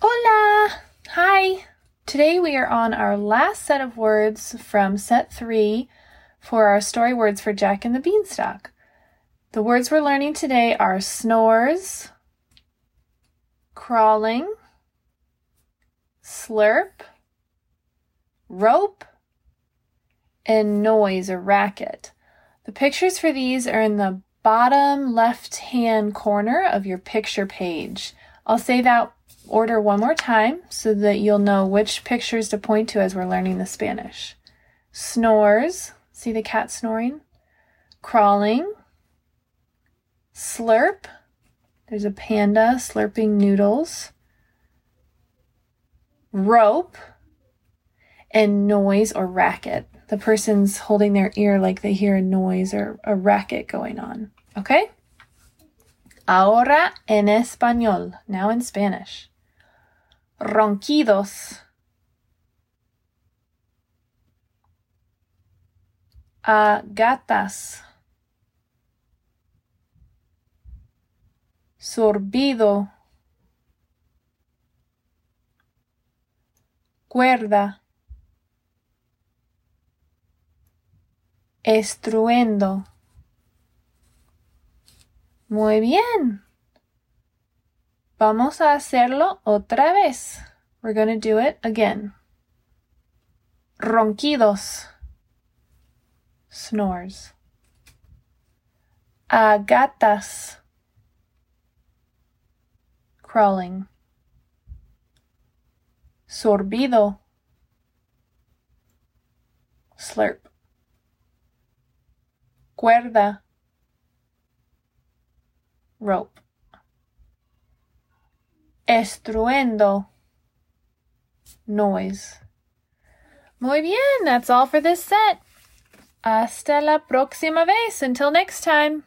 Hola! Hi! Today we are on our last set of words from set three for our story words for Jack and the Beanstalk. The words we're learning today are snores, crawling, slurp, rope, and noise or racket. The pictures for these are in the bottom left hand corner of your picture page. I'll say that order one more time so that you'll know which pictures to point to as we're learning the Spanish. Snores, see the cat snoring? Crawling, slurp, there's a panda slurping noodles, rope, and noise or racket. The person's holding their ear like they hear a noise or a racket going on. Okay? Ahora en español, now in Spanish. Ronquidos. A gatas. Sorbido. Cuerda. Estruendo. Muy bien. Vamos a hacerlo otra vez. We're going to do it again. Ronquidos. Snores. A gatas. Crawling. Sorbido. Slurp. Cuerda. Rope. Estruendo. Noise. Muy bien, that's all for this set. Hasta la próxima vez. Until next time.